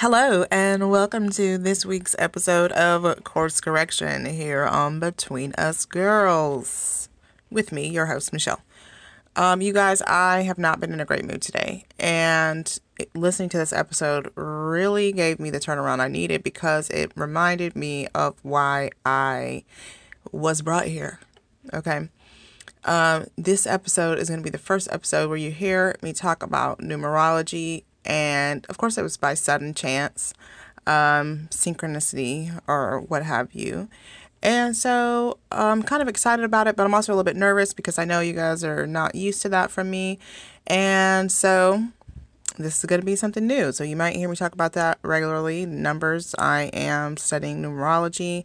Hello, and welcome to this week's episode of Course Correction here on Between Us Girls. With me, your host, Michelle. Um, you guys, I have not been in a great mood today, and listening to this episode really gave me the turnaround I needed because it reminded me of why I was brought here. Okay. Um, this episode is going to be the first episode where you hear me talk about numerology and of course it was by sudden chance, um, synchronicity, or what have you. And so I'm kind of excited about it, but I'm also a little bit nervous because I know you guys are not used to that from me. And so this is going to be something new. So you might hear me talk about that regularly. Numbers, I am studying numerology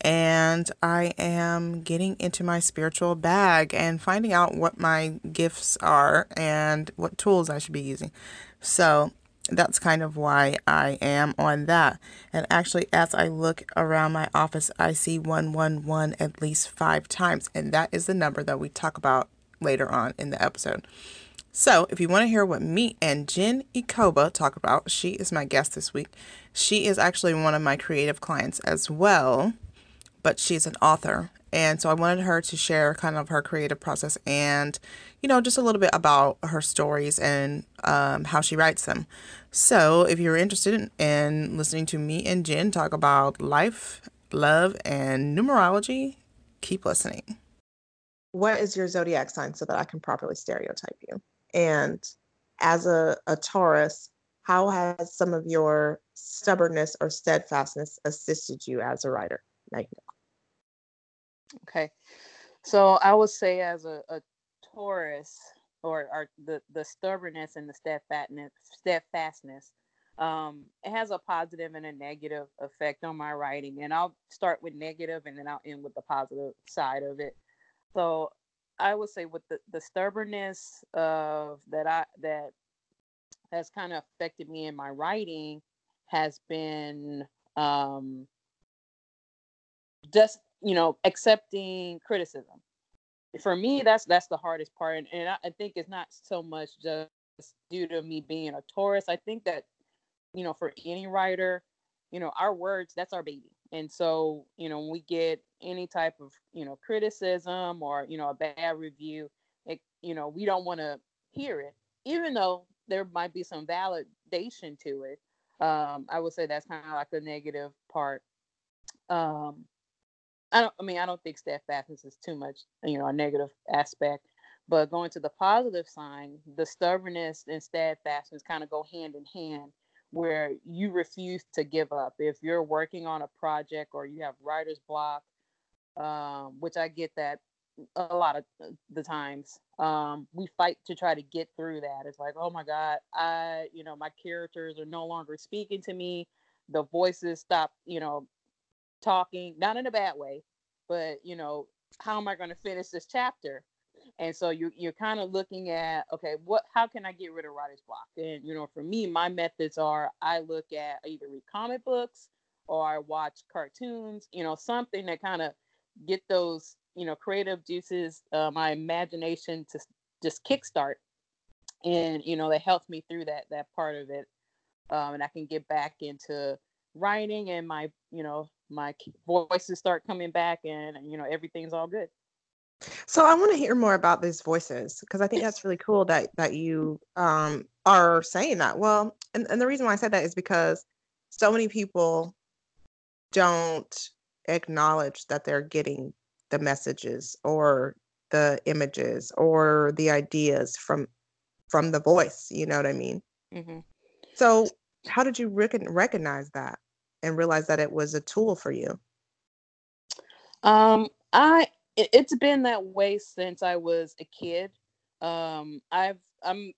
and I am getting into my spiritual bag and finding out what my gifts are and what tools I should be using. So that's kind of why I am on that. And actually, as I look around my office, I see 111 at least five times. And that is the number that we talk about later on in the episode. So, if you want to hear what me and Jen Ikoba talk about, she is my guest this week. She is actually one of my creative clients as well, but she's an author and so I wanted her to share kind of her creative process and, you know, just a little bit about her stories and um, how she writes them. So if you're interested in, in listening to me and Jen talk about life, love, and numerology, keep listening. What is your zodiac sign so that I can properly stereotype you? And as a, a Taurus, how has some of your stubbornness or steadfastness assisted you as a writer? Know. Okay. So I would say as a, a Taurus or, or the, the stubbornness and the steadfastness, steadfastness um, it has a positive and a negative effect on my writing. And I'll start with negative and then I'll end with the positive side of it. So I would say with the, the stubbornness of that I that has kind of affected me in my writing has been um, just you know, accepting criticism. For me, that's that's the hardest part, and, and I, I think it's not so much just due to me being a Taurus. I think that you know, for any writer, you know, our words that's our baby, and so you know, when we get any type of you know criticism or you know a bad review, it you know we don't want to hear it, even though there might be some validation to it. Um, I would say that's kind of like the negative part. Um, I don't. I mean, I don't think steadfastness is too much, you know, a negative aspect. But going to the positive sign, the stubbornness and steadfastness kind of go hand in hand, where you refuse to give up. If you're working on a project or you have writer's block, um, which I get that a lot of the times, um, we fight to try to get through that. It's like, oh my God, I, you know, my characters are no longer speaking to me. The voices stop, you know, talking, not in a bad way, but you know, how am I going to finish this chapter? And so you you're kind of looking at okay, what how can I get rid of writer's block? And you know, for me, my methods are I look at I either read comic books or I watch cartoons, you know, something that kind of get those you know creative juices, uh, my imagination to just kickstart, and you know, that helps me through that that part of it, um, and I can get back into writing and my you know my voices start coming back and you know everything's all good. So i want to hear more about these voices because i think that's really cool that that you um are saying that. Well and, and the reason why i said that is because so many people don't acknowledge that they're getting the messages or the images or the ideas from from the voice you know what i mean? Mm-hmm. so how did you rec- recognize that and realize that it was a tool for you? Um, I it, has been that way since I was a kid. Um, I've I'm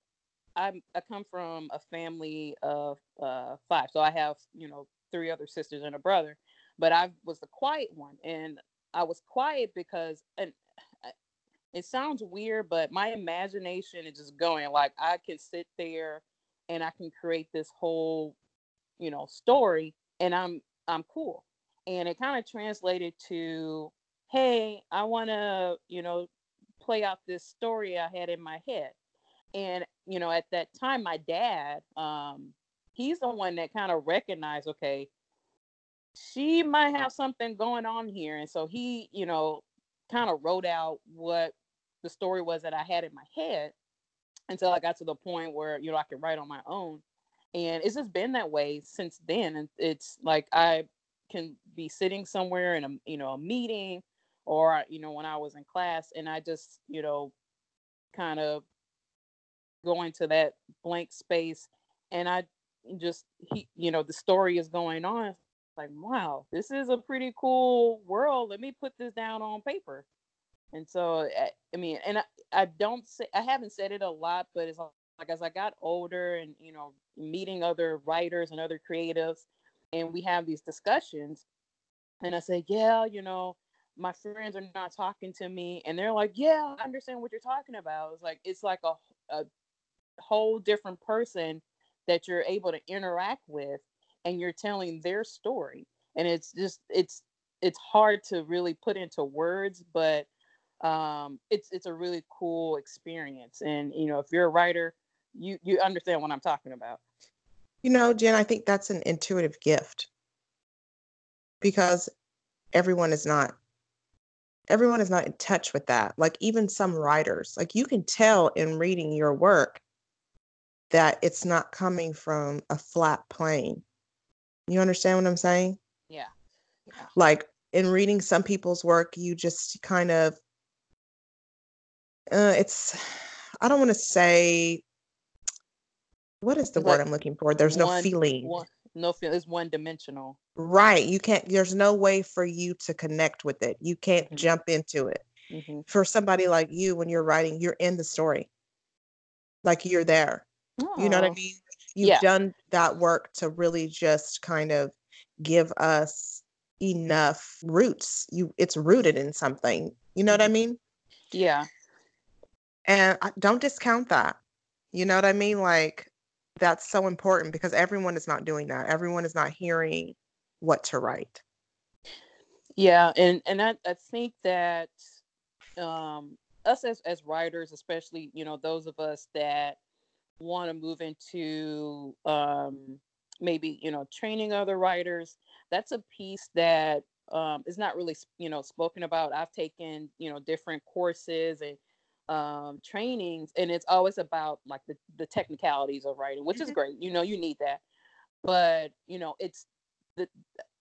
I'm I come from a family of uh, five, so I have you know three other sisters and a brother, but I was the quiet one, and I was quiet because and it sounds weird, but my imagination is just going like I can sit there and I can create this whole you know story and I'm I'm cool. And it kind of translated to, hey, I want to, you know, play out this story I had in my head. And, you know, at that time, my dad, um, he's the one that kind of recognized, okay, she might have something going on here. And so he, you know, kind of wrote out what the story was that I had in my head until I got to the point where, you know, I could write on my own. And it's just been that way since then. And it's like I can be sitting somewhere in a, you know, a meeting or, you know, when I was in class and I just, you know, kind of go into that blank space and I just he you know the story is going on like wow this is a pretty cool world let me put this down on paper and so I, eh, I mean and I, I don't say I haven't said it a lot but it's like as I got older and you know meeting other writers and other creatives and we have these discussions and I say yeah you know my friends are not talking to me and they're like yeah I understand what you're talking about. It's like it's like a, a whole different person that you're able to interact with and you're telling their story and it's just it's it's hard to really put into words but um it's it's a really cool experience and you know if you're a writer you you understand what i'm talking about you know jen i think that's an intuitive gift because everyone is not everyone is not in touch with that like even some writers like you can tell in reading your work that it's not coming from a flat plane. You understand what I'm saying? Yeah. yeah. Like in reading some people's work, you just kind of, uh, it's, I don't want to say, what is the word I'm looking for? There's one, no feeling. One, no feel. It's one dimensional. Right. You can't, there's no way for you to connect with it. You can't mm-hmm. jump into it. Mm-hmm. For somebody like you, when you're writing, you're in the story. Like you're there you know what I mean? You've yeah. done that work to really just kind of give us enough roots. You it's rooted in something. You know what I mm-hmm. mean? Yeah. And I, don't discount that. You know what I mean? Like that's so important because everyone is not doing that. Everyone is not hearing what to write. Yeah, and and I, I think that um us as as writers, especially, you know, those of us that want to move into um, maybe you know training other writers that's a piece that um, is not really you know spoken about i've taken you know different courses and um, trainings and it's always about like the, the technicalities of writing which mm-hmm. is great you know you need that but you know it's the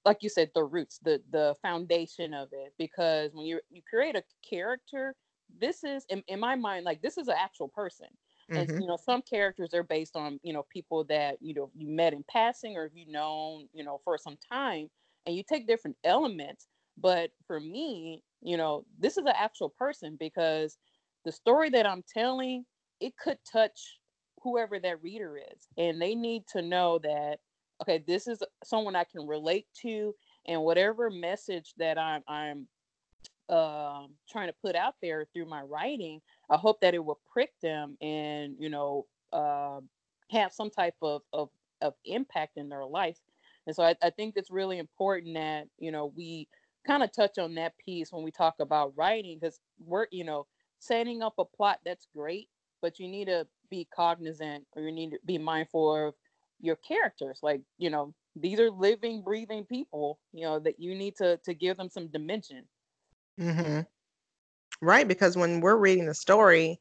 like you said the roots the the foundation of it because when you you create a character this is in, in my mind like this is an actual person and mm-hmm. you know some characters are based on you know people that you know you met in passing or you known you know for some time and you take different elements but for me you know this is an actual person because the story that i'm telling it could touch whoever that reader is and they need to know that okay this is someone i can relate to and whatever message that i'm i'm uh, trying to put out there through my writing I hope that it will prick them and you know uh, have some type of, of of impact in their life. And so I, I think it's really important that you know we kind of touch on that piece when we talk about writing because we're you know setting up a plot that's great, but you need to be cognizant or you need to be mindful of your characters. Like you know these are living, breathing people. You know that you need to to give them some dimension. Mm-hmm. Right, because when we're reading the story,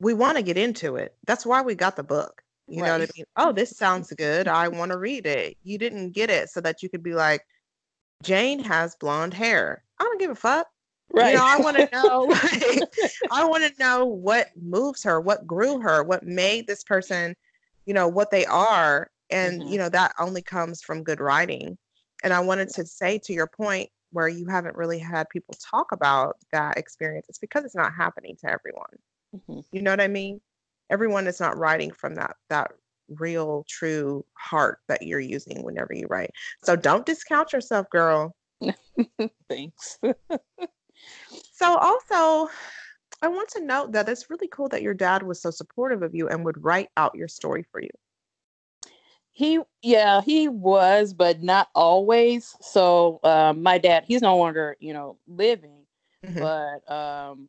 we want to get into it. That's why we got the book. You know what I mean? Oh, this sounds good. I want to read it. You didn't get it so that you could be like, Jane has blonde hair. I don't give a fuck. Right. You know, I want to know. Like, I want to know what moves her, what grew her, what made this person, you know, what they are, and mm-hmm. you know that only comes from good writing. And I wanted to say to your point, where you haven't really had people talk about that experience, it's because it's not happening to everyone. Mm-hmm. You know what I mean? Everyone is not writing from that that real true heart that you're using whenever you write. So don't discount yourself, girl. Thanks. so also I want to note that it's really cool that your dad was so supportive of you and would write out your story for you. He, yeah, he was, but not always. So uh, my dad, he's no longer, you know, living, mm-hmm. but um,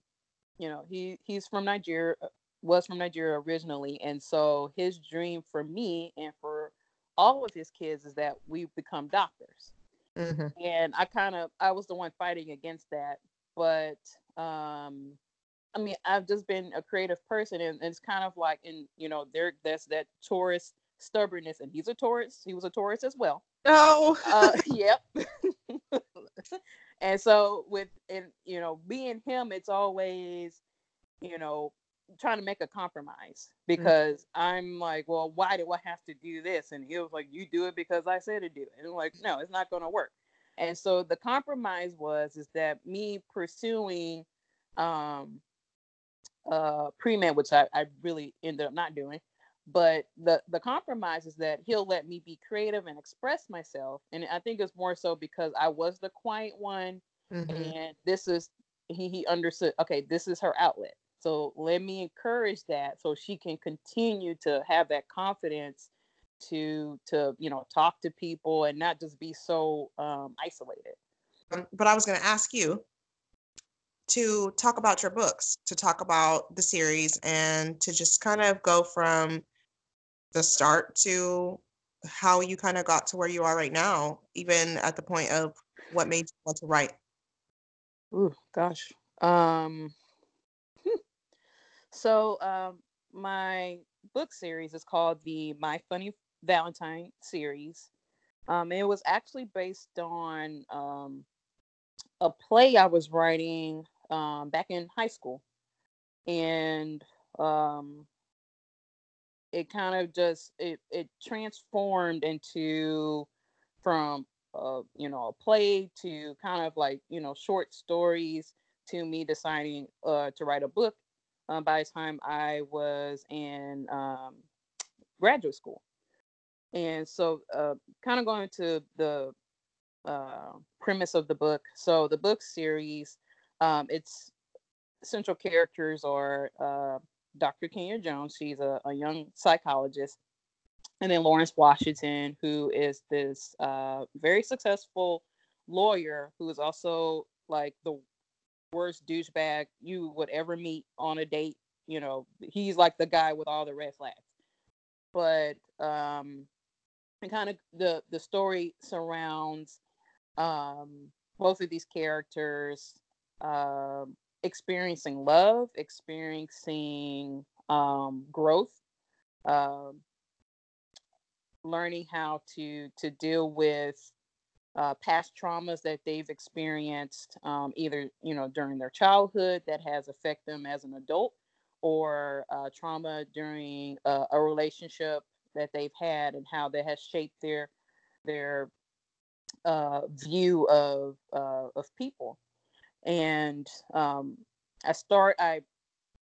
you know, he he's from Nigeria, uh, was from Nigeria originally, and so his dream for me and for all of his kids is that we become doctors. Mm-hmm. And I kind of I was the one fighting against that, but um I mean, I've just been a creative person, and, and it's kind of like, in you know, there that's that Taurus stubbornness, and he's a Taurus. He was a Taurus as well. Oh, uh, yep. and so with and you know, being him, it's always, you know, trying to make a compromise because mm-hmm. I'm like, well, why do I have to do this? And he was like, you do it because I said to do it. And I'm like, no, it's not going to work. And so the compromise was is that me pursuing um uh pre-med, which I, I really ended up not doing. But the the compromise is that he'll let me be creative and express myself. And I think it's more so because I was the quiet one mm-hmm. and this is he he understood okay, this is her outlet. So let me encourage that so she can continue to have that confidence to to you know talk to people and not just be so um, isolated. Um, but I was going to ask you to talk about your books, to talk about the series, and to just kind of go from the start to how you kind of got to where you are right now, even at the point of what made you want to write. Ooh, gosh. Um, hmm. so um, my book series is called the My Funny Valentine series. Um, it was actually based on um, a play I was writing um, back in high school, and um, it kind of just it it transformed into from uh, you know a play to kind of like you know short stories to me deciding uh, to write a book uh, by the time I was in um, graduate school. And so, uh, kind of going to the uh, premise of the book. So, the book series um, its central characters are uh, Dr. Kenya Jones. She's a, a, young psychologist. And then Lawrence Washington, who is this uh, very successful lawyer who is also like the worst douchebag you would ever meet on a date. You know, he's like the guy with all the red flags. But um, and kind of the the story surrounds um, both of these characters uh, experiencing love, experiencing um, growth, uh, learning how to to deal with uh, past traumas that they've experienced, um, either you know during their childhood that has affected them as an adult, or uh, trauma during a, a relationship that they've had and how that has shaped their their uh, view of uh, of people. And um, I start I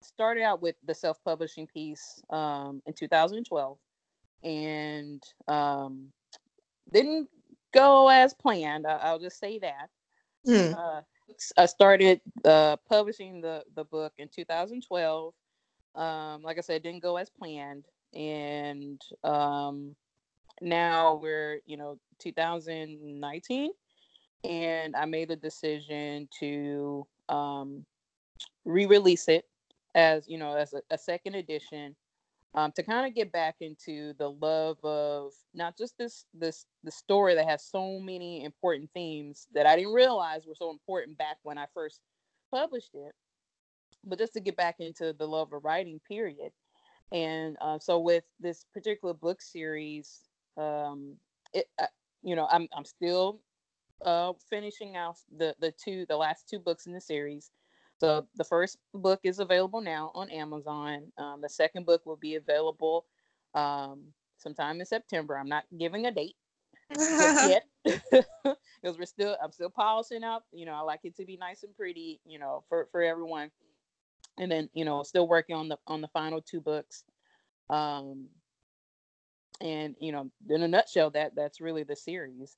started out with the self-publishing piece um, in 2012 and um, didn't go as planned I, will just say that. Mm. uh, I started uh, publishing the, the book in 2012 um, like I said didn't go as planned and um, now we're you know 2019 and I made a decision to um, re-release it as you know as a, a second edition um, to kind of get back into the love of not just this this the story that has so many important themes that I didn't realize were so important back when I first published it, but just to get back into the love of writing. Period. And uh, so with this particular book series, um, it uh, you know I'm I'm still uh, finishing out the the two the last two books in the series. So the first book is available now on Amazon. Um, the second book will be available um, sometime in September. I'm not giving a date yet because we're still I'm still polishing up. You know, I like it to be nice and pretty. You know, for for everyone. And then you know, still working on the on the final two books. Um, and you know, in a nutshell, that that's really the series.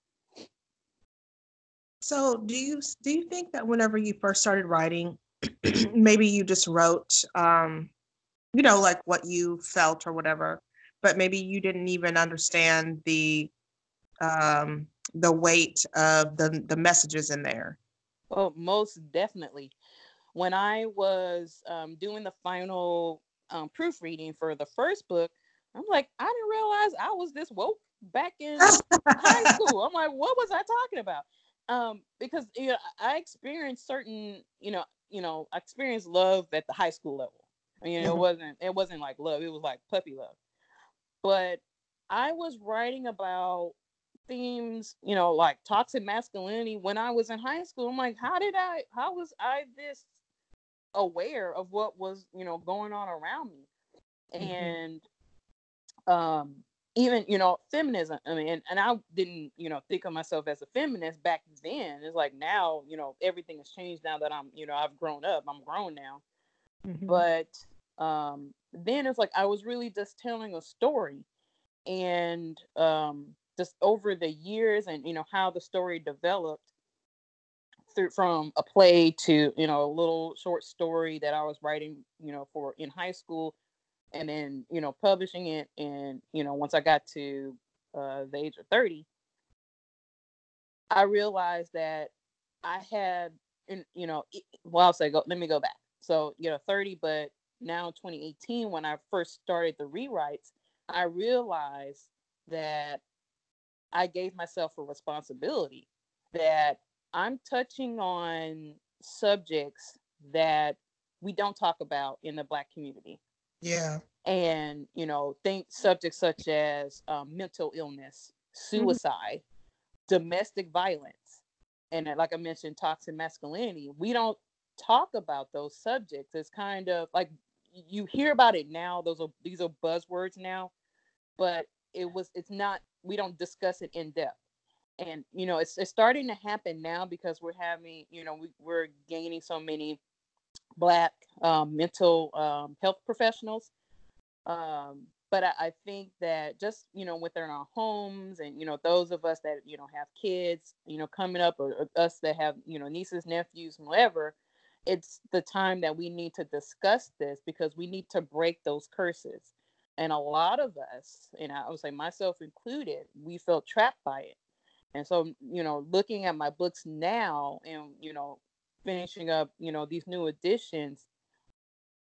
So, do you do you think that whenever you first started writing, maybe you just wrote, um, you know, like what you felt or whatever, but maybe you didn't even understand the um, the weight of the the messages in there? Oh, most definitely. When I was um, doing the final um, proofreading for the first book, I'm like, I didn't realize I was this woke. back in high school. I'm like, what was I talking about? Um, because you know, I experienced certain, you know, you know, I experienced love at the high school level. You know, mm-hmm. it wasn't it wasn't like love, it was like puppy love. But I was writing about themes, you know, like toxic masculinity when I was in high school. I'm like, how did I how was I this aware of what was, you know, going on around me? Mm-hmm. And um even you know feminism i mean and, and i didn't you know think of myself as a feminist back then it's like now you know everything has changed now that i'm you know i've grown up i'm grown now mm-hmm. but um then it's like i was really just telling a story and um just over the years and you know how the story developed through from a play to you know a little short story that i was writing you know for in high school and then you know publishing it and you know once i got to uh, the age of 30 i realized that i had and you know well i'll say go let me go back. So you know 30 but now 2018 when i first started the rewrites i realized that i gave myself a responsibility that i'm touching on subjects that we don't talk about in the black community yeah. And, you know, think subjects such as um, mental illness, mm-hmm. suicide, mm-hmm. domestic violence, and like I mentioned, toxic masculinity. We don't talk about those subjects. It's kind of like you hear about it now. Those are these are buzzwords now, but it was it's not. We don't discuss it in depth and you know it's, it's starting to happen now because we're having you know we, we're gaining so many black um, mental um, health professionals. Um, but I, I, think that just you know within our homes and you know those of us that you know have kids you know coming up or, or us that have you know nieces nephews whatever it's the time that we need to discuss this because we need to break those curses and a lot of us and i would say myself included we felt trapped by it and so you know looking at my books now and you know finishing up, you know, these new editions,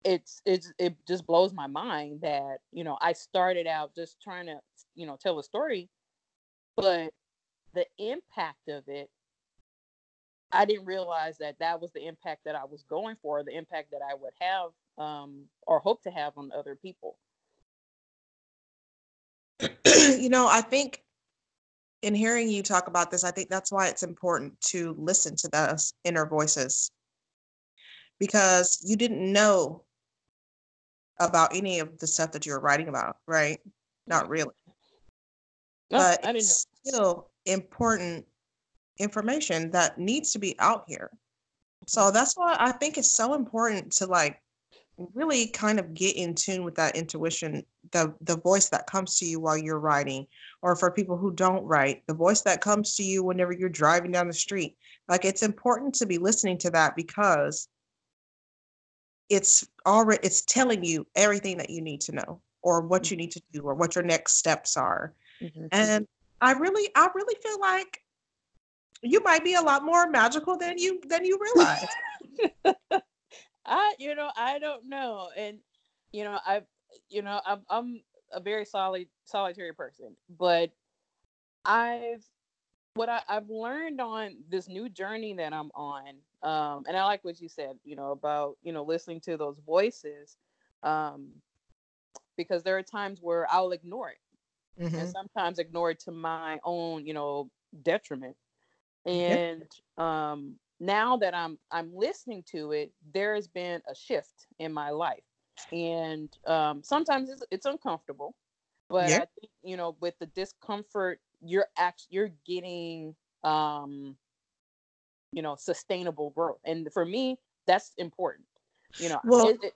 it's it's it just blows my mind that you know I started out just trying to you know tell a story, but the impact of it, I didn't realize that that was the impact that I was going for, the impact that I would have um, or hope to have on other people. you know, I think in hearing you talk about this, I think that's why it's important to listen to those inner voices because you didn't know about any of the stuff that you were writing about, right? Not really. No, but I didn't it's know. still important information that needs to be out here. So mm-hmm. that's why I think it's so important to like really kind of get in tune with that intuition the the voice that comes to you while you're writing or for people who don't write the voice that comes to you whenever you're driving down the street like it's important to be listening to that because it's already it's telling you everything that you need to know or what mm-hmm. you need to do or what your next steps are mm-hmm. and i really i really feel like you might be a lot more magical than you than you realize I, you know, I don't know, and you know, I, you know, I'm I'm a very solid solitary person, but I've what I, have learned on this new journey that I'm on, um, and I like what you said, you know, about you know listening to those voices, um, because there are times where I'll ignore it, mm-hmm. and sometimes ignore it to my own, you know, detriment. And um, now that I'm I'm listening to it, there has been a shift in my life, and um, sometimes it's, it's uncomfortable, but yep. I think you know with the discomfort, you're actually you're getting um, you know sustainable growth, and for me, that's important. You know, well, it, it,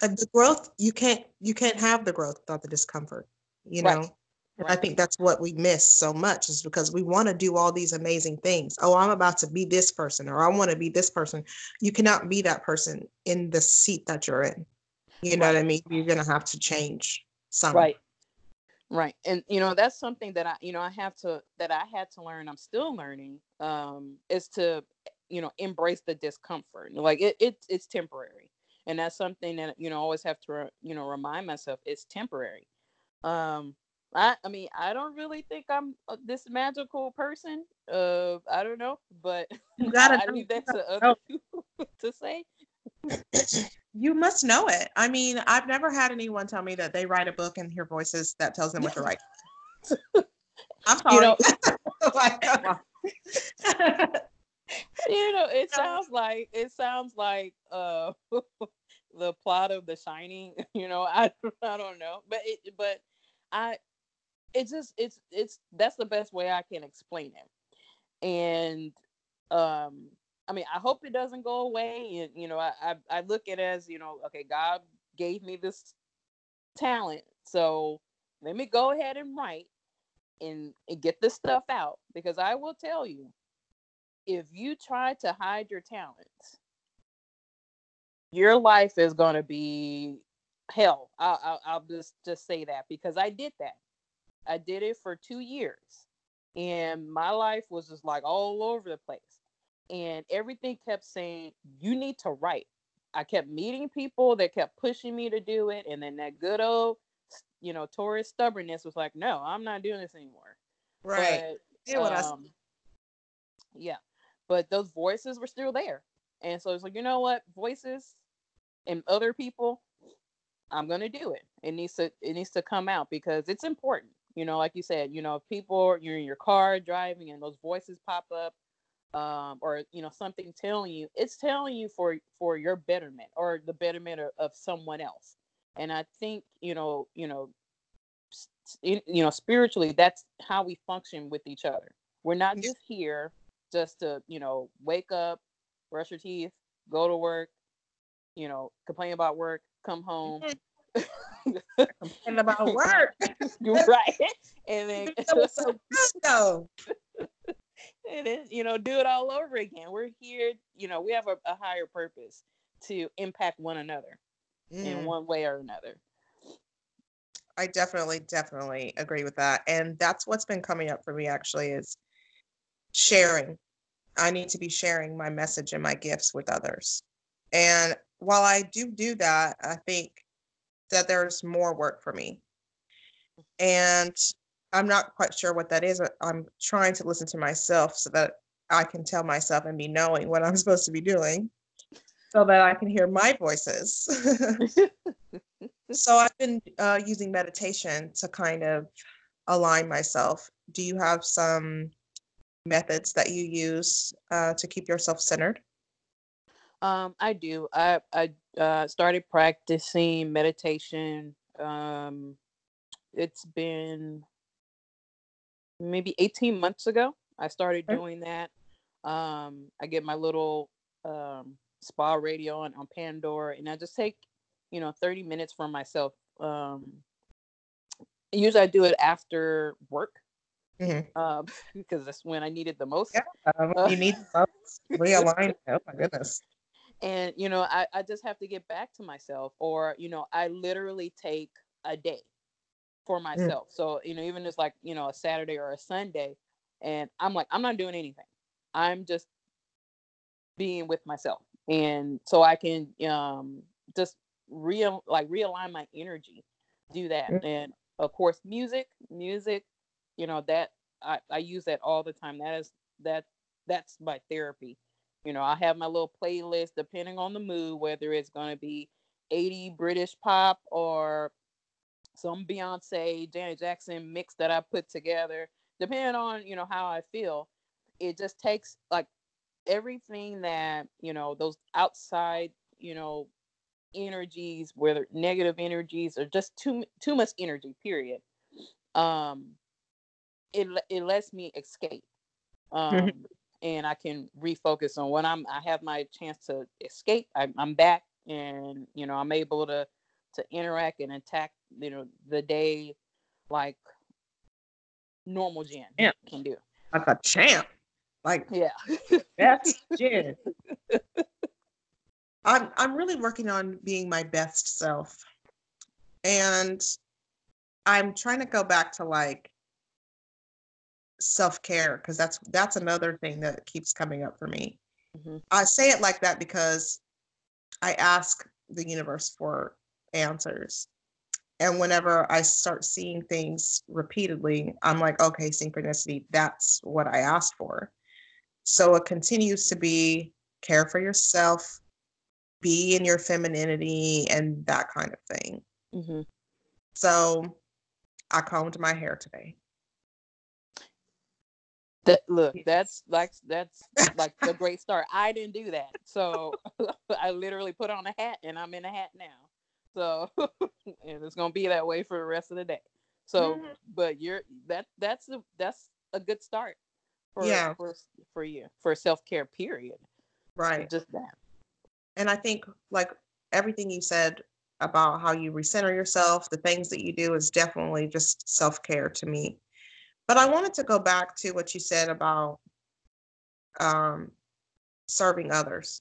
the growth you can't you can't have the growth without the discomfort. You know. Right. And I think that's what we miss so much is because we want to do all these amazing things. Oh, I'm about to be this person or I want to be this person. You cannot be that person in the seat that you're in. You know right. what I mean? You're going to have to change some. Right. Right. And you know, that's something that I, you know, I have to that I had to learn, I'm still learning, um, is to, you know, embrace the discomfort. Like it, it it's temporary. And that's something that, you know, I always have to, you know, remind myself it's temporary. Um, I, I mean, I don't really think I'm uh, this magical person. Uh, I don't know, but I leave that to other people to say. you must know it. I mean, I've never had anyone tell me that they write a book and hear voices that tells them what to write. I'm sorry. You know, Like, come on. you know, it sounds like it sounds like uh the plot of The Shining. You know, I I don't know, but it but I it just it's it's that's the best way I can explain it, and um I mean I hope it doesn't go away, and you know I I, I look at it as you know okay God gave me this talent, so let me go ahead and write and, and get this stuff out because I will tell you if you try to hide your talents, your life is going to be hell. I'll, I'll, I'll just just say that because I did that. I did it for two years, and my life was just like all over the place. And everything kept saying, "You need to write." I kept meeting people that kept pushing me to do it, and then that good old, you know, Taurus stubbornness was like, "No, I'm not doing this anymore." right. But, Yeah, what I s- um, yeah, but those voices were still there, and so it's like you know what, voices and other people, I'm gonna do it. It needs to it needs to come out because it's important. You know, like you said, you know, if people you're in your car driving and those voices pop up, um, or you know something telling you, it's telling you for for your betterment or the betterment of, of someone else. And I think you know you know in- you know spiritually that's how we function with each other. We're not just here just to you know wake up brush your teeth go to work you know complain about work come home And about work. you're right and then That was so good though. and then you know do it all over again we're here you know we have a, a higher purpose to impact one another in Mm, one way or another I definitely, definitely agree with that. And that's what's been coming up for me actually is sharing. I need to be sharing my message and my gifts with others. And while I do do that, I think that there's more work for me. And I'm not quite sure what that is. but I'm trying to listen to myself so that I can tell myself and be knowing what I'm supposed to be doing so that I can hear my voices. so I've been uh, using meditation to kind of align myself. Do you have some methods that you use uh, to keep yourself centered? Um, I do. I I uh, started practicing meditation. Um, it's been maybe 18 months ago. I started doing that. Um, I get my little um, spa radio on, on Pandora, and I just take, you know, 30 minutes for myself. Um, usually I do it after work Mhm. uh, because that's when I need it the most. Yeah. Um, Uh, you need to realign. Oh my goodness. And you know I, I just have to get back to myself or you know i literally take a day for myself. So you know even just like you know a saturday or a sunday and i'm like i'm not doing anything. I'm just being with myself. And so i can um just real like realign my energy do that. Mm. and of course music music you know that i i use that all the time. That is that that's my therapy you know i have my little playlist depending on the mood whether it's going to be 80 british pop or some beyonce janet jackson mix that i put together depending on you know how i feel. It just takes like everything that you know those outside you know energies whether negative energies or just too too much energy period um it it lets me escape. Um and i can refocus on when i'm i have my chance to escape I, i'm back and you know i'm able to to interact and attack you know the day like normal jen Yeah. can do Like a champ. Like yeah best Jen. I'm I'm really working on being my best self. And I'm trying to go back to like self-care because that's that's another thing that keeps coming up for me. Mhm. I say it like that because I ask the universe for answers. And whenever I start seeing things repeatedly, I'm like, okay, synchronicity, that's what I asked for. So it continues to be care for yourself, be in your femininity, and that kind of thing. Mm-hmm. So I combed my hair today. That look, that's like that's like a great start. I didn't do that, so I literally put on a hat, and I'm in a hat now. So, and it's gonna be that way for the rest of the day. So, mm-hmm. but you're that that's a that's a good start for yeah. for, for you for self care. Period. Right. So just that. And I think like everything you said about how you recenter yourself, the things that you do is definitely just self care to me. But I wanted to go back to what you said about um, serving others.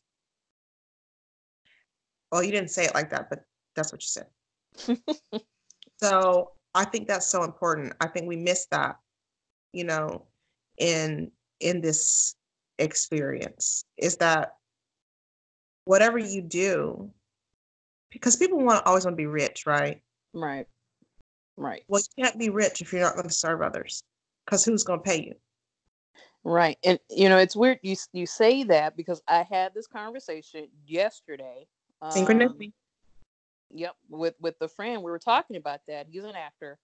Well, you didn't say it like that, but that's what you said. so I think that's so important. I think we miss that, you know, in in this experience is that whatever you do, because people want always want to be rich, right? Right. Right. Well, you can't be rich if you're not going to serve others, because who's going to pay you? Right, and you know it's weird you you say that because I had this conversation yesterday. Synchronicity. Um, Yep, with with the friend we were talking about that. He's an actor,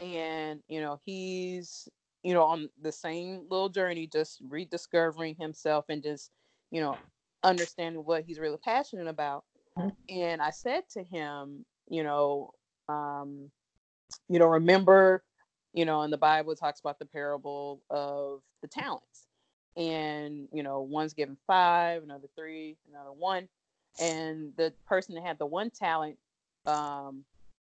and you know he's you know on the same little journey, just rediscovering himself and just you know understanding what he's really passionate about. Mm-hmm. And I said to him, you know, um, you know, remember, you know, in the Bible talks about the parable of the talents, and you know, one's given five, another three, another one and the person that had the one talent um,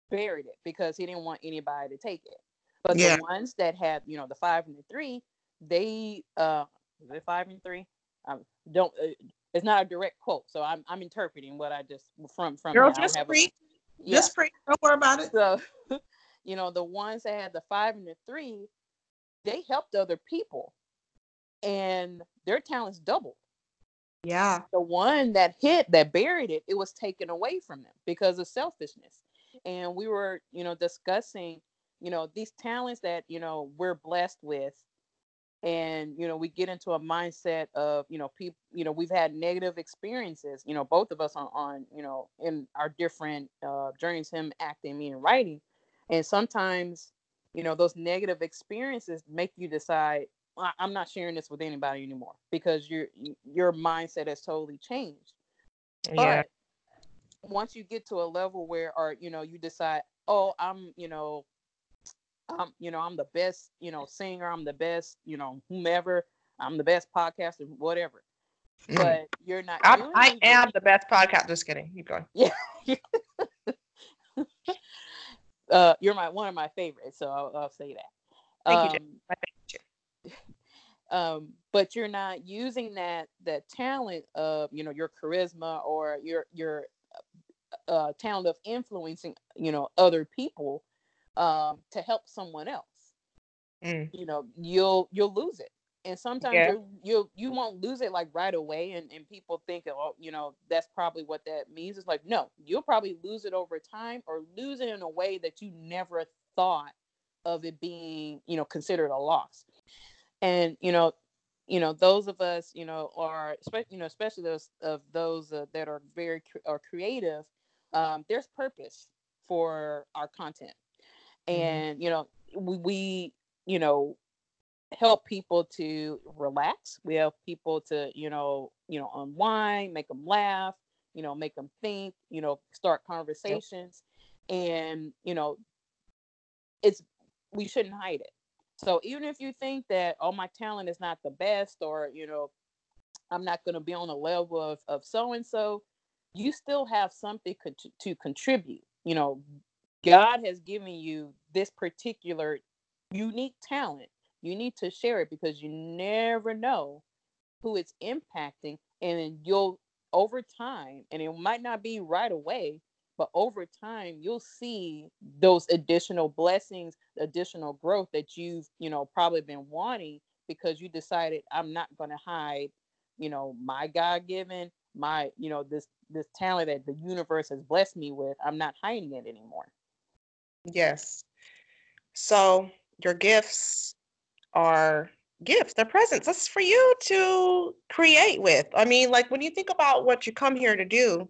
buried it because he didn't want anybody to take it. But yeah. the ones that had, you know, the five and the three, they uh, it five and three? Um, don't. Uh, it's not a direct quote, so I'm I'm interpreting what I just from from. Girl, just preach. Yeah. Just preach. Don't worry about it. So, you know, the ones that had the five and the three, they helped other people, and their talents doubled. Yeah. The one that hit, that buried it, it was taken away from them because of selfishness. And we were, you know, discussing, you know, these talents that, you know, we're blessed with. And, you know, we get into a mindset of, you know, people, you know, we've had negative experiences, you know, both of us on, on you know, in our different uh, journeys, him acting, me, and writing. And sometimes, you know, those negative experiences make you decide, I'm not sharing this with anybody anymore because your your mindset has totally changed. Yeah. But once you get to a level where, or you know, you decide, oh, I'm, you know, I'm, you know, I'm the best, you know, singer. I'm the best, you know, whomever. I'm the best podcaster, whatever. Mm. But you're not. I, I am the best podcast. Just kidding. Keep going. Yeah. uh, you're my one of my favorites, so I'll, I'll say that. Thank um, you, favorite um, but you're not using that that talent of you know your charisma or your your uh, uh, talent of influencing you know other people um, to help someone else mm. you know you'll you'll lose it and sometimes yeah. you you won't lose it like right away and, and people think oh you know that's probably what that means it's like no you'll probably lose it over time or lose it in a way that you never thought of it being you know considered a loss and you know you know those of us you know are you know especially those of those uh, that are very are creative um, there's purpose for our content mm-hmm. and you know we, we you know help people to relax we help people to you know you know unwind make them laugh you know make them think you know start conversations yep. and you know it's we shouldn't hide it so even if you think that, oh, my talent is not the best, or, you know, I'm not going to be on the level of, of so and so, you still have something co- to contribute. You know, God has given you this particular unique talent. You need to share it because you never know who it's impacting. And you'll, over time, and it might not be right away, but over time you'll see those additional blessings additional growth that you've you know probably been wanting because you decided i'm not going to hide you know my god-given my you know this this talent that the universe has blessed me with i'm not hiding it anymore Yes. So your gifts are gifts, they're presents. That's for you to create with. I mean, like when you think about what you come here to do,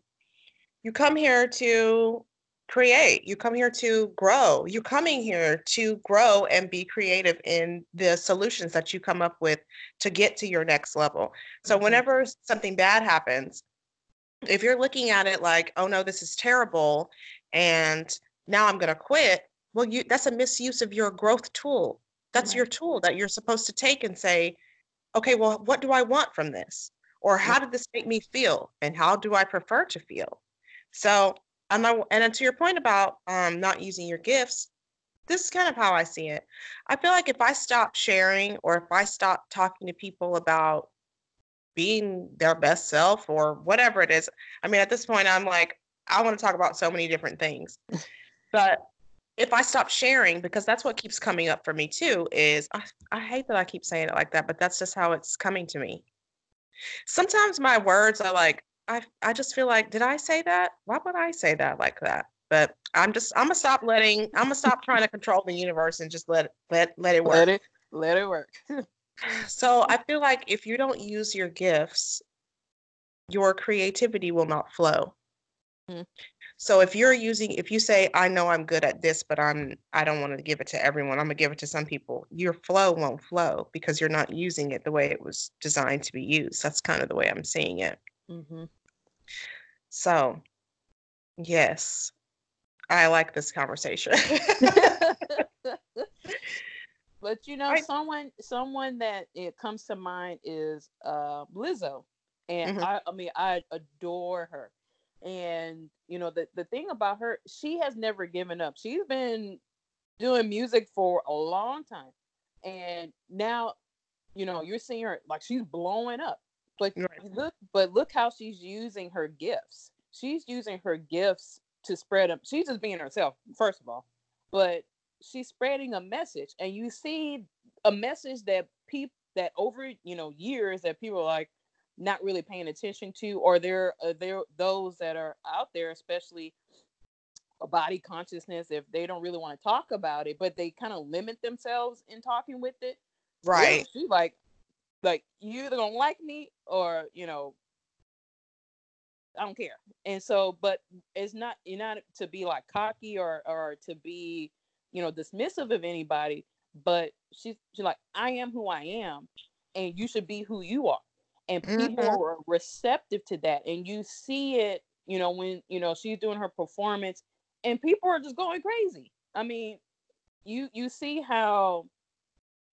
you come here to create. You come here to grow. You're coming here to grow and be creative in the solutions that you come up with to get to your next level. So, Mhm. whenever something bad happens, if you're looking at it like, oh no, this is terrible, and now I'm going to quit, well, you that's a misuse of your growth tool. That's your tool that you're supposed to take and say, okay, well, what do I want from this? Or how did this make me feel? And how do I prefer to feel? So, I'm and to your point about um, not using your gifts, this is kind of how I see it. I feel like if I stop sharing or if I stop talking to people about being their best self or whatever it is, I mean, at this point, I'm like, I want to talk about so many different things. But if I stop sharing, because that's what keeps coming up for me too, is I, I hate that I keep saying it like that, but that's just how it's coming to me. Sometimes my words are like, I I just feel like, did I say that? Why would I say that like that? But I'm just I'm gonna stop letting I'm gonna stop trying to control the universe and just let let let it work. Let it let it work. So I feel like if you don't use your gifts, your creativity will not flow. Mm. So if you're using, if you say, I know I'm good at this, but I'm, I don't want to give it to everyone, I'm gonna give it to some people, your flow won't flow because you're not using it the way it was designed to be used. That's kind of the way I'm seeing it. Mm-hmm. So, yes, I like this conversation. but you know, I- someone someone that it comes to mind is uh Lizzo. And Mhm. I I mean I adore her. And you know, the, the thing about her, she has never given up. She's been doing music for a long time. And now, you know, you're seeing her like she's blowing up. But Right. look, but look how she's using her gifts. She's using her gifts to spread them. She's just being herself, first of all. But she's spreading a message and you see a message that people that over you know years that people are like not really paying attention to or there uh, there those that are out there especially a body consciousness if they don't really want to talk about it but they kind of limit themselves in talking with it right. she's like like you either gonna like me or you know I don't care. And so, but it's not you're not to be like cocky or or to be, you know, dismissive of anybody. But she's she's like, I am who I am, and you should be who you are. And people Mhm. are receptive to that, and you see it, you know, when you know she's doing her performance, and people are just going crazy. I mean, you you see how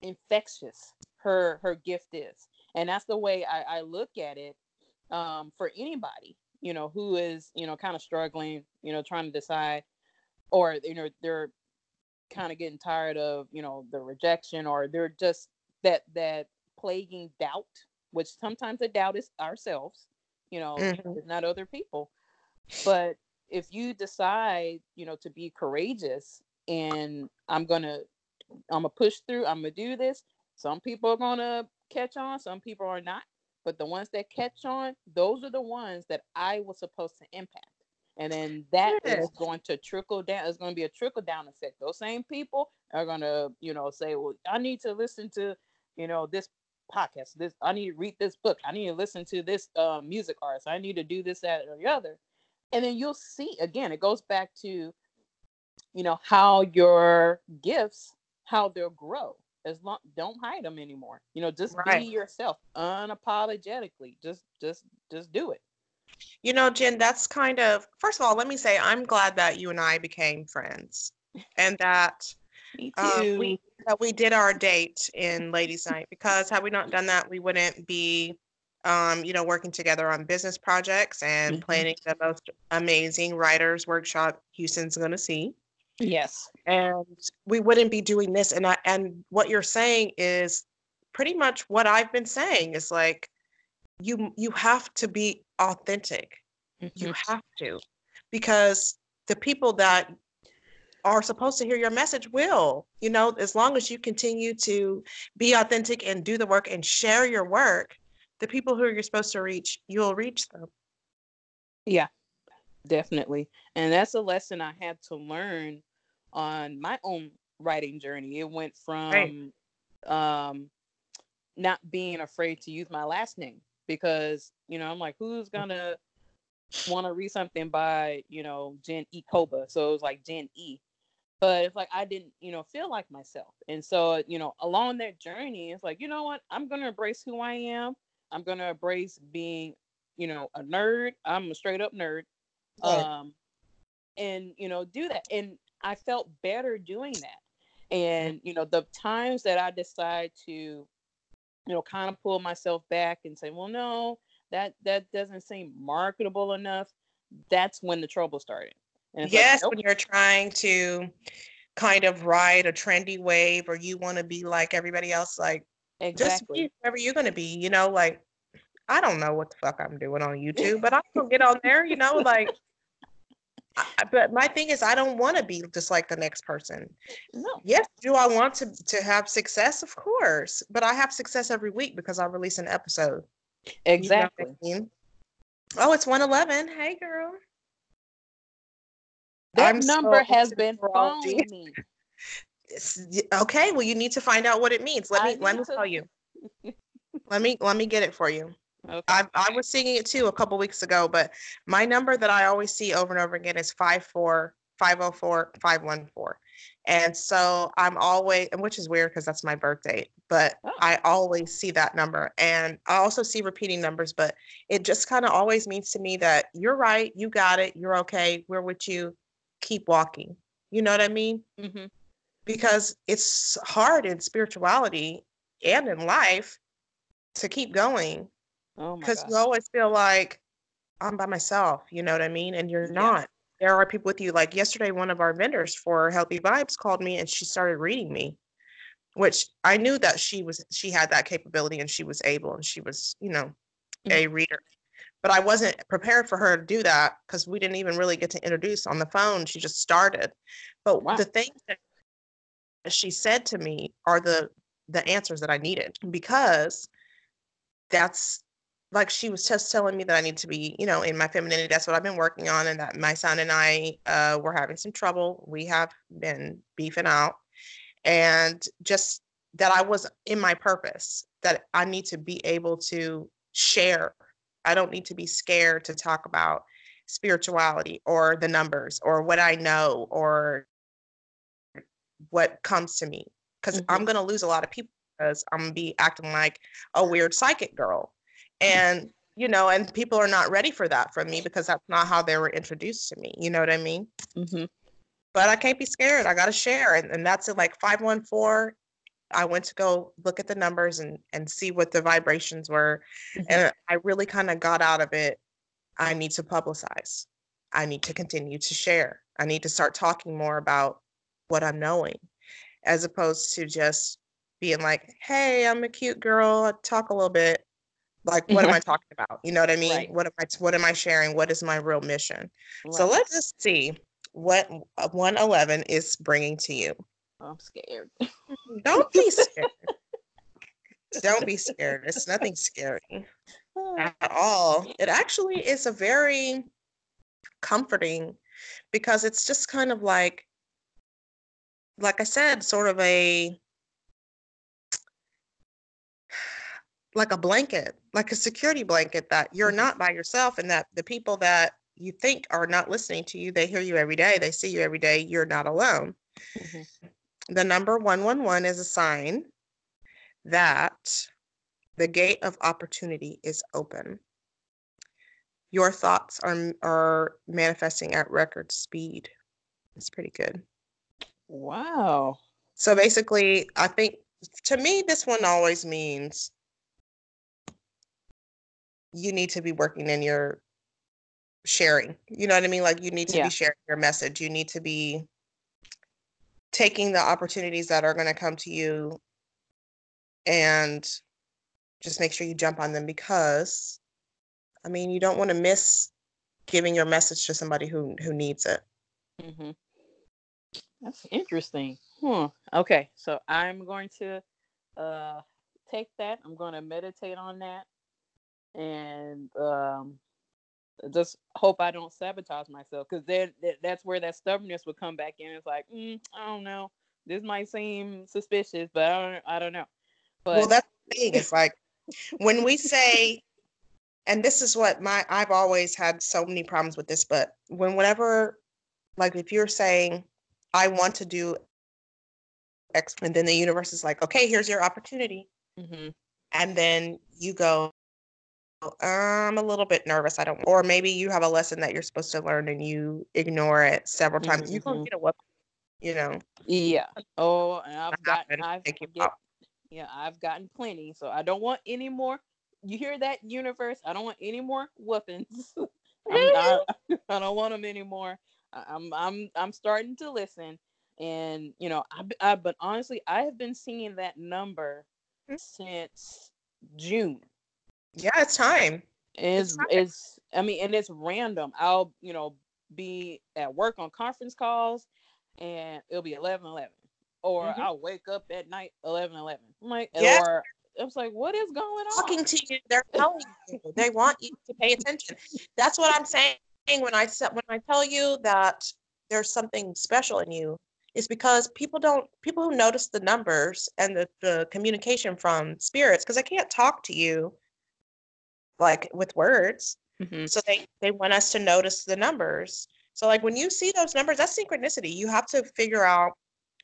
infectious her her gift is, and that's the way I, I look at it um, for anybody you know who is you know kind of struggling you know trying to decide or you know they're kind of getting tired of you know the rejection or they're just that that plaguing doubt which sometimes the doubt is ourselves you know Mhm. not other people but if you decide you know to be courageous and i'm gonna i'm gonna push through i'm gonna do this some people are gonna catch on some people are not but the ones that catch on those are the ones that i was supposed to impact and then that is Yes. going to trickle down it's going to be a trickle down effect those same people are going to you know say well i need to listen to you know this podcast this i need to read this book. I need to listen to this uh, music artist. I need to do this that or the other. And then you'll see again it goes back to you know how your gifts how they'll grow. As long don't hide them anymore. You know just Right. be yourself unapologetically. Just just just do it. You know, Jen, that's kind of, first of all, let me say, I'm glad that you and I became friends and that me um, we we did our date in Ladies Night because had we not done that, we wouldn't be, um, you know, working together on business projects and Mhm. planning the most amazing writers workshop Houston's going to see. yes And we wouldn't be doing this. And I and what you're saying is pretty much what I've been saying is like you you have to be authentic. You Mhm. have to because the people that are supposed to hear your message will, you know, as long as you continue to be authentic and do the work and share your work, the people who you're supposed to reach, you'll reach them. yeah definitely and that's a lesson i had to learn on my own writing journey. It went from right. um, not being afraid to use my last name because you know I'm like, who's gonna want to read something by you know Jen E Koba? So it was like Jen E. But it's like I didn't, you know, feel like myself. And so, you know, along that journey, it's like, you know what? I'm gonna embrace who I am. I'm gonna embrace being, you know, a nerd. I'm a straight up nerd. Right. Um, and you know, do that. And I felt better doing that. And you know, the times that I decide to, you know, kind of pull myself back and say, well, no, that that doesn't seem marketable enough. That's when the trouble started. Yes, like, nope. when you're trying to kind of ride a trendy wave or you want to be like everybody else, like exactly. just be whoever you're going to be, you know, like I don't know what the fuck I'm doing on YouTube, but I'm gonna get on there, you know, like. I, but my thing is, I don't want to be just like the next person. No. Yes, do I want to to have success? Of course, but I have success every week because I release an episode. Exactly. You know I mean? Oh, it's one eleven. Hey, girl. That I'm number so has been phoned me. okay, well, you need to find out what it means. Let me let me to... tell you. let me let me get it for you. Okay. I, I was singing it too a couple weeks ago, but my number that I always see over and over again is 54 504 514. And so I'm always, and which is weird because that's my birthday, but oh. I always see that number. And I also see repeating numbers, but it just kind of always means to me that you're right, you got it, you're okay, we're with you, keep walking. You know what I mean? Mm-hmm. Because it's hard in spirituality and in life to keep going Oh Because you always feel like I'm by myself, you know what I mean? And you're yeah. not. There are people with you. Like yesterday, one of our vendors for Healthy Vibes called me and she started reading me, which I knew that she was she had that capability and she was able and she was, you know, mm-hmm. a reader. But I wasn't prepared for her to do that because we didn't even really get to introduce on the phone. She just started. But wow. the things that she said to me are the the answers that I needed because that's like she was just telling me that I need to be, you know, in my femininity. That's what I've been working on, and that my son and I uh, were having some trouble. We have been beefing out, and just that I was in my purpose. That I need to be able to share. I don't need to be scared to talk about spirituality or the numbers or what I know or what comes to me because mm-hmm. I'm going to lose a lot of people because I'm going to be acting like a weird psychic girl and you know and people are not ready for that from me because that's not how they were introduced to me you know what i mean mm-hmm. but i can't be scared i gotta share and, and that's it like 514 i went to go look at the numbers and and see what the vibrations were mm-hmm. and i really kind of got out of it i need to publicize. I need to continue to share. I need to start talking more about what i'm knowing as opposed to just being like hey i'm a cute girl I talk a little bit. Like what am i talking about? You know what i mean? Right. what am i what am i sharing? What is my real mission? Right. so let's just see what 111 is bringing to you i'm scared don't be scared don't be scared it's nothing scary at all it actually is a very comforting because it's just kind of like like i said sort of a like a blanket, like a security blanket that you're mm-hmm. not by yourself and that the people that you think are not listening to you, they hear you every day, they see you every day, you're not alone. Mm-hmm. The number 111 is a sign that the gate of opportunity is open. Your thoughts are are manifesting at record speed. It's pretty good. Wow. So basically, I think to me this one always means you need to be working in your sharing. You know what I mean? Like you need to yeah. be sharing your message. You need to be taking the opportunities that are going to come to you and just make sure you jump on them because I mean, you don't want to miss giving your message to somebody who who needs it. Mm-hmm. That's interesting. Hmm. Okay, so I'm going to uh, take that. I'm going to meditate on that and um, just hope I don't sabotage myself because then that's where that stubbornness would come back in. It's like, mm, I don't know, this might seem suspicious, but I don't, I don't know. But well, that's the thing. It's like when we say, and this is what my I've always had so many problems with this, but when whenever, like, if you're saying, I want to do X, and then the universe is like, okay, here's your opportunity, mm-hmm. and then you go, I'm a little bit nervous. I don't, or maybe you have a lesson that you're supposed to learn and you ignore it several times. Mm-hmm. You can get a weapon, you know. Yeah. Oh, and I've got, I've get, yeah, I've gotten plenty. So I don't want any more. You hear that, universe? I don't want any more weapons. I'm not, I don't want them anymore. I'm, I'm, I'm starting to listen, and you know, I, I, but honestly, I have been seeing that number mm-hmm. since June yeah, it's time. Is is I mean, and it's random. I'll you know be at work on conference calls, and it'll be 11 11 or mm-hmm. I'll wake up at night 11 11. I'm like, yeah. or I was like, what is going on? Talking to you, they're telling you, they want you to pay attention. That's what I'm saying when I when I tell you that there's something special in you. Is because people don't people who notice the numbers and the, the communication from spirits because I can't talk to you like with words. Mm-hmm. So they they want us to notice the numbers. So like when you see those numbers, that's synchronicity. You have to figure out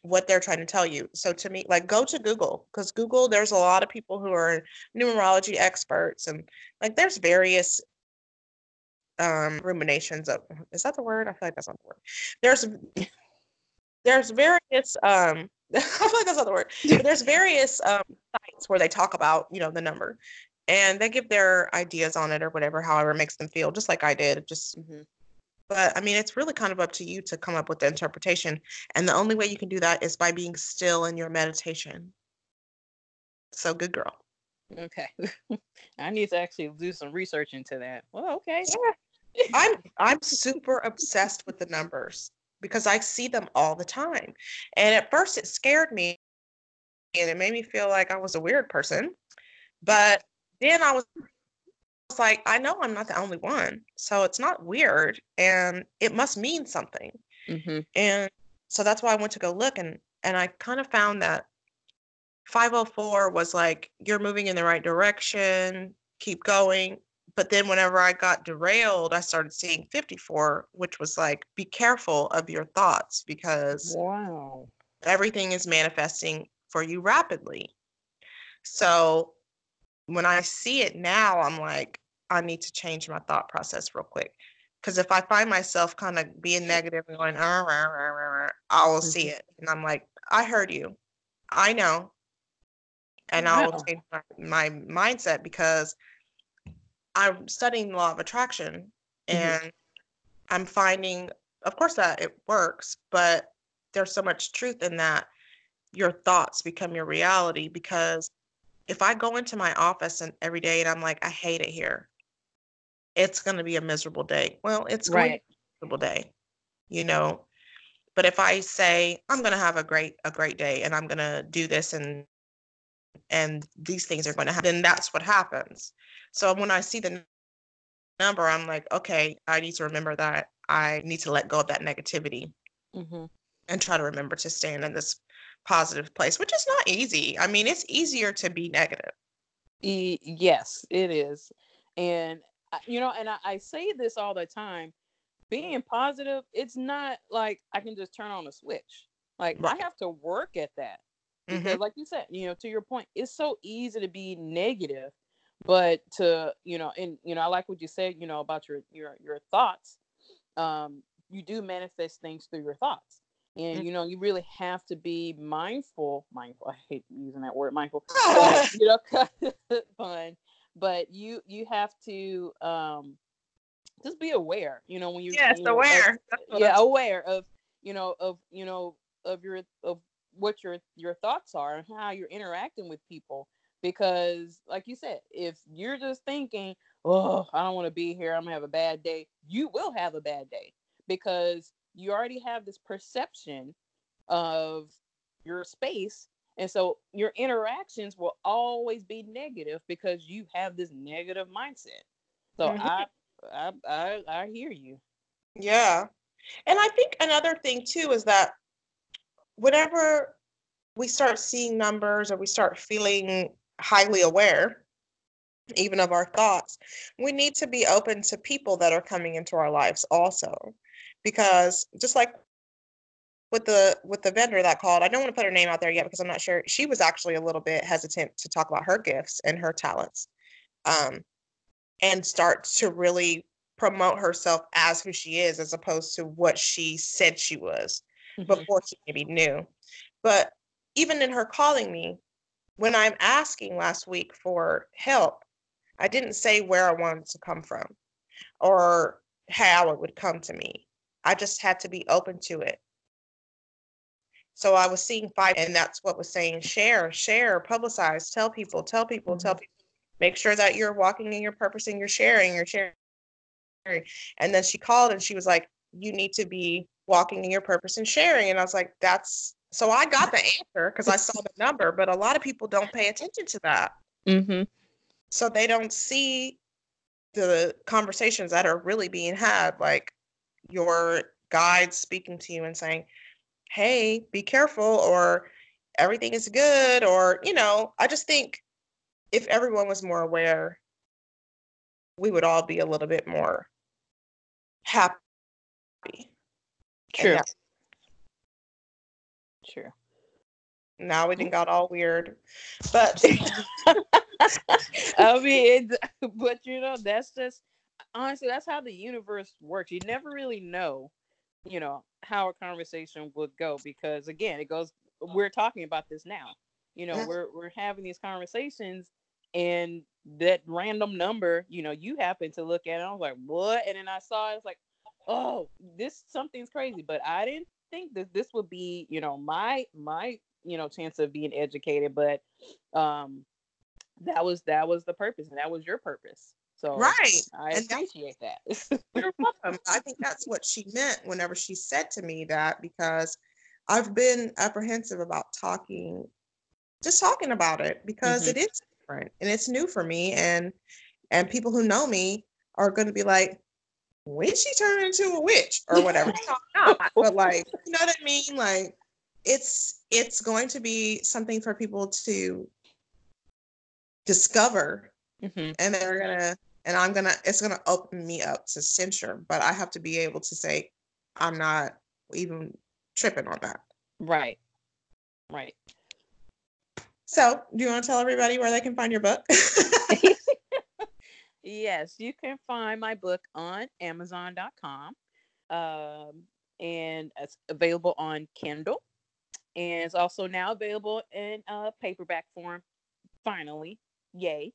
what they're trying to tell you. So to me, like go to Google because Google, there's a lot of people who are numerology experts and like there's various um ruminations of is that the word? I feel like that's not the word. There's there's various um I feel like that's not the word. But there's various um sites where they talk about, you know, the number and they give their ideas on it or whatever, however it makes them feel, just like I did. Just, mm-hmm. but I mean, it's really kind of up to you to come up with the interpretation, and the only way you can do that is by being still in your meditation. So, good girl. Okay, I need to actually do some research into that. Well, okay. Yeah. I'm I'm super obsessed with the numbers because I see them all the time, and at first it scared me, and it made me feel like I was a weird person. But then I was like, I know I'm not the only one. So it's not weird and it must mean something. Mm-hmm. And so that's why I went to go look and and I kind of found that 504 was like you're moving in the right direction, keep going. But then whenever I got derailed, I started seeing 54, which was like be careful of your thoughts because wow. Everything is manifesting for you rapidly. So when I see it now, I'm like, I need to change my thought process real quick. Because if I find myself kind of being negative and going, I will see mm-hmm. it. And I'm like, I heard you. I know. And I will change my, my mindset because I'm studying the law of attraction mm-hmm. and mm-hmm. I'm finding, of course, that it works, but there's so much truth in that your thoughts become your reality because if I go into my office and every day and I'm like, I hate it here, it's going to be a miserable day. Well, it's going right. to be a miserable day, you know. But if I say I'm going to have a great a great day and I'm going to do this and and these things are going to happen, then that's what happens. So when I see the number, I'm like, okay, I need to remember that I need to let go of that negativity mm-hmm. and try to remember to stand in this positive place, which is not easy. I mean, it's easier to be negative. E- yes, it is. And, you know, and I, I say this all the time being positive, it's not like I can just turn on a switch. Like, right. I have to work at that. Because, mm-hmm. like you said, you know, to your point, it's so easy to be negative, but to, you know, and, you know, I like what you said, you know, about your, your, your thoughts. Um, you do manifest things through your thoughts and mm. you know you really have to be mindful mindful i hate using that word mindful but, you know fun but you you have to um just be aware you know when you yes you know, aware of, yeah aware of you know of you know of your of what your your thoughts are and how you're interacting with people because like you said if you're just thinking oh i don't want to be here i'm gonna have a bad day you will have a bad day because you already have this perception of your space and so your interactions will always be negative because you have this negative mindset so mm-hmm. i I I I hear you. Yeah. And I think another thing too is that whenever we start seeing numbers or we start feeling highly aware even of our thoughts we need to be open to people that are coming into our lives also because just like with the with the vendor that called i don't want to put her name out there yet because i'm not sure she was actually a little bit hesitant to talk about her gifts and her talents um, and start to really promote herself as who she is as opposed to what she said she was mm-hmm. before she maybe knew but even in her calling me when i'm asking last week for help i didn't say where i wanted to come from or how it would come to me i just had to be open to it so I was seeing five, and that's what was saying share, share, publicize, tell people, tell people, mm-hmm. tell people, make sure that you're walking in your purpose and you're sharing, you're sharing. And then she called and she was like, You need to be walking in your purpose and sharing. And I was like, That's so I got the answer because I saw the number, but a lot of people don't pay attention to that. Mm-hmm. So they don't see the conversations that are really being had, like your guide speaking to you and saying, hey, be careful, or everything is good, or, you know, I just think if everyone was more aware, we would all be a little bit more happy. True. True. Now we didn't got all weird, but I mean, but you know, that's just honestly that's how the universe works. You never really know you know how a conversation would go because again it goes we're talking about this now. You know we're we're having these conversations and that random number you know you happen to look at it i was like what? And then i saw it, it's like oh this something's crazy. But i didn't think that this would be you know my my you know chance of being educated but um that was that was the purpose and that was your purpose so right, I and appreciate that. you're welcome. I think that's what she meant whenever she said to me that because I've been apprehensive about talking, just talking about it because mm-hmm. it is different and it's new for me and and people who know me are going to be like, when she turned into a witch or whatever. but like, you know what I mean? Like, it's it's going to be something for people to discover mm-hmm. and they're gonna and I'm gonna it's gonna open me up to censure, but I have to be able to say I'm not even tripping on that. Right. Right. So, do you want to tell everybody where they can find your book? yes, you can find my book on Amazon.com, um, and it's available on Kindle, and it's also now available in uh, paperback form. Finally, yay!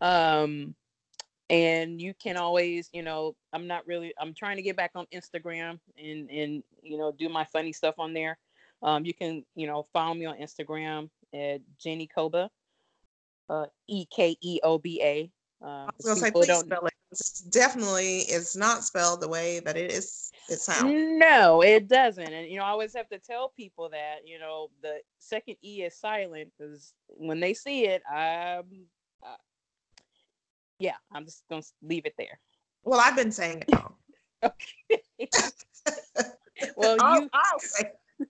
Um, and you can always you know i'm not really i'm trying to get back on instagram and and you know do my funny stuff on there um you can you know follow me on instagram at jenny koba uh e-k-e-o-b-a uh, I was gonna say, please don't... spell it. It's definitely it's not spelled the way that it is. It sounds. No, it doesn't. And you know, I always have to tell people that you know the second e is silent because when they see it, I'm yeah, I'm just gonna leave it there. Well, I've been saying it wrong. okay. well, I'll, you. I'll say.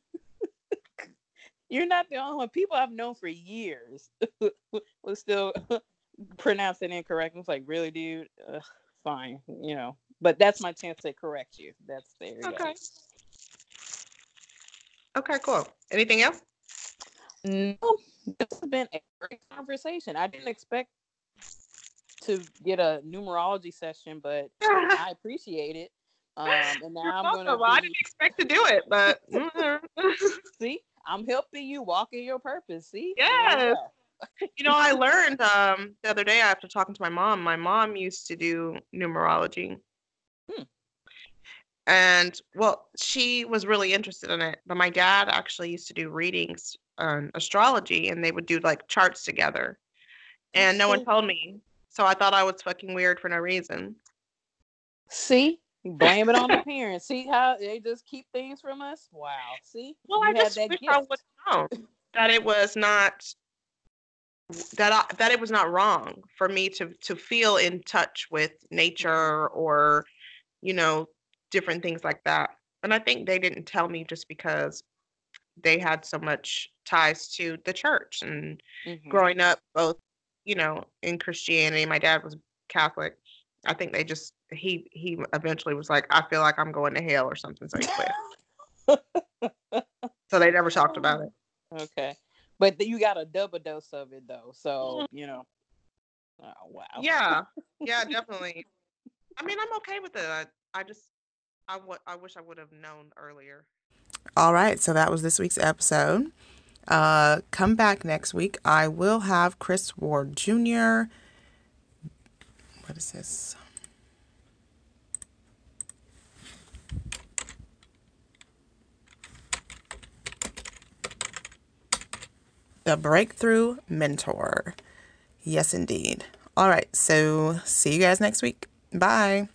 You're not the only one. People I've known for years will still pronounce it incorrect. It's like, really, dude? Ugh, fine, you know. But that's my chance to correct you. That's there. Okay. Go. Okay, cool. Anything else? No, this has been a great conversation. I didn't expect to get a numerology session, but I appreciate it. Um, and now You're I'm going to. Be... I didn't expect to do it, but see, I'm helping you walk in your purpose. See, yes. Yeah. you know, I learned um, the other day after talking to my mom. My mom used to do numerology. Hmm. And well, she was really interested in it. But my dad actually used to do readings on astrology and they would do like charts together. And no one told me. So I thought I was fucking weird for no reason. See, blame it on the parents. See how they just keep things from us? Wow. See? Well, you I just wish gift. I would known that it was not that I, that it was not wrong for me to to feel in touch with nature or you know different things like that and i think they didn't tell me just because they had so much ties to the church and mm-hmm. growing up both you know in christianity my dad was catholic i think they just he he eventually was like i feel like i'm going to hell or something so he quit so they never talked about it okay but you got a double dose of it though, so mm-hmm. you know. Oh wow. Yeah, yeah, definitely. I mean, I'm okay with it. I, I just, I, w- I wish I would have known earlier. All right, so that was this week's episode. Uh, come back next week. I will have Chris Ward Jr. What is this? The Breakthrough Mentor. Yes, indeed. All right. So, see you guys next week. Bye.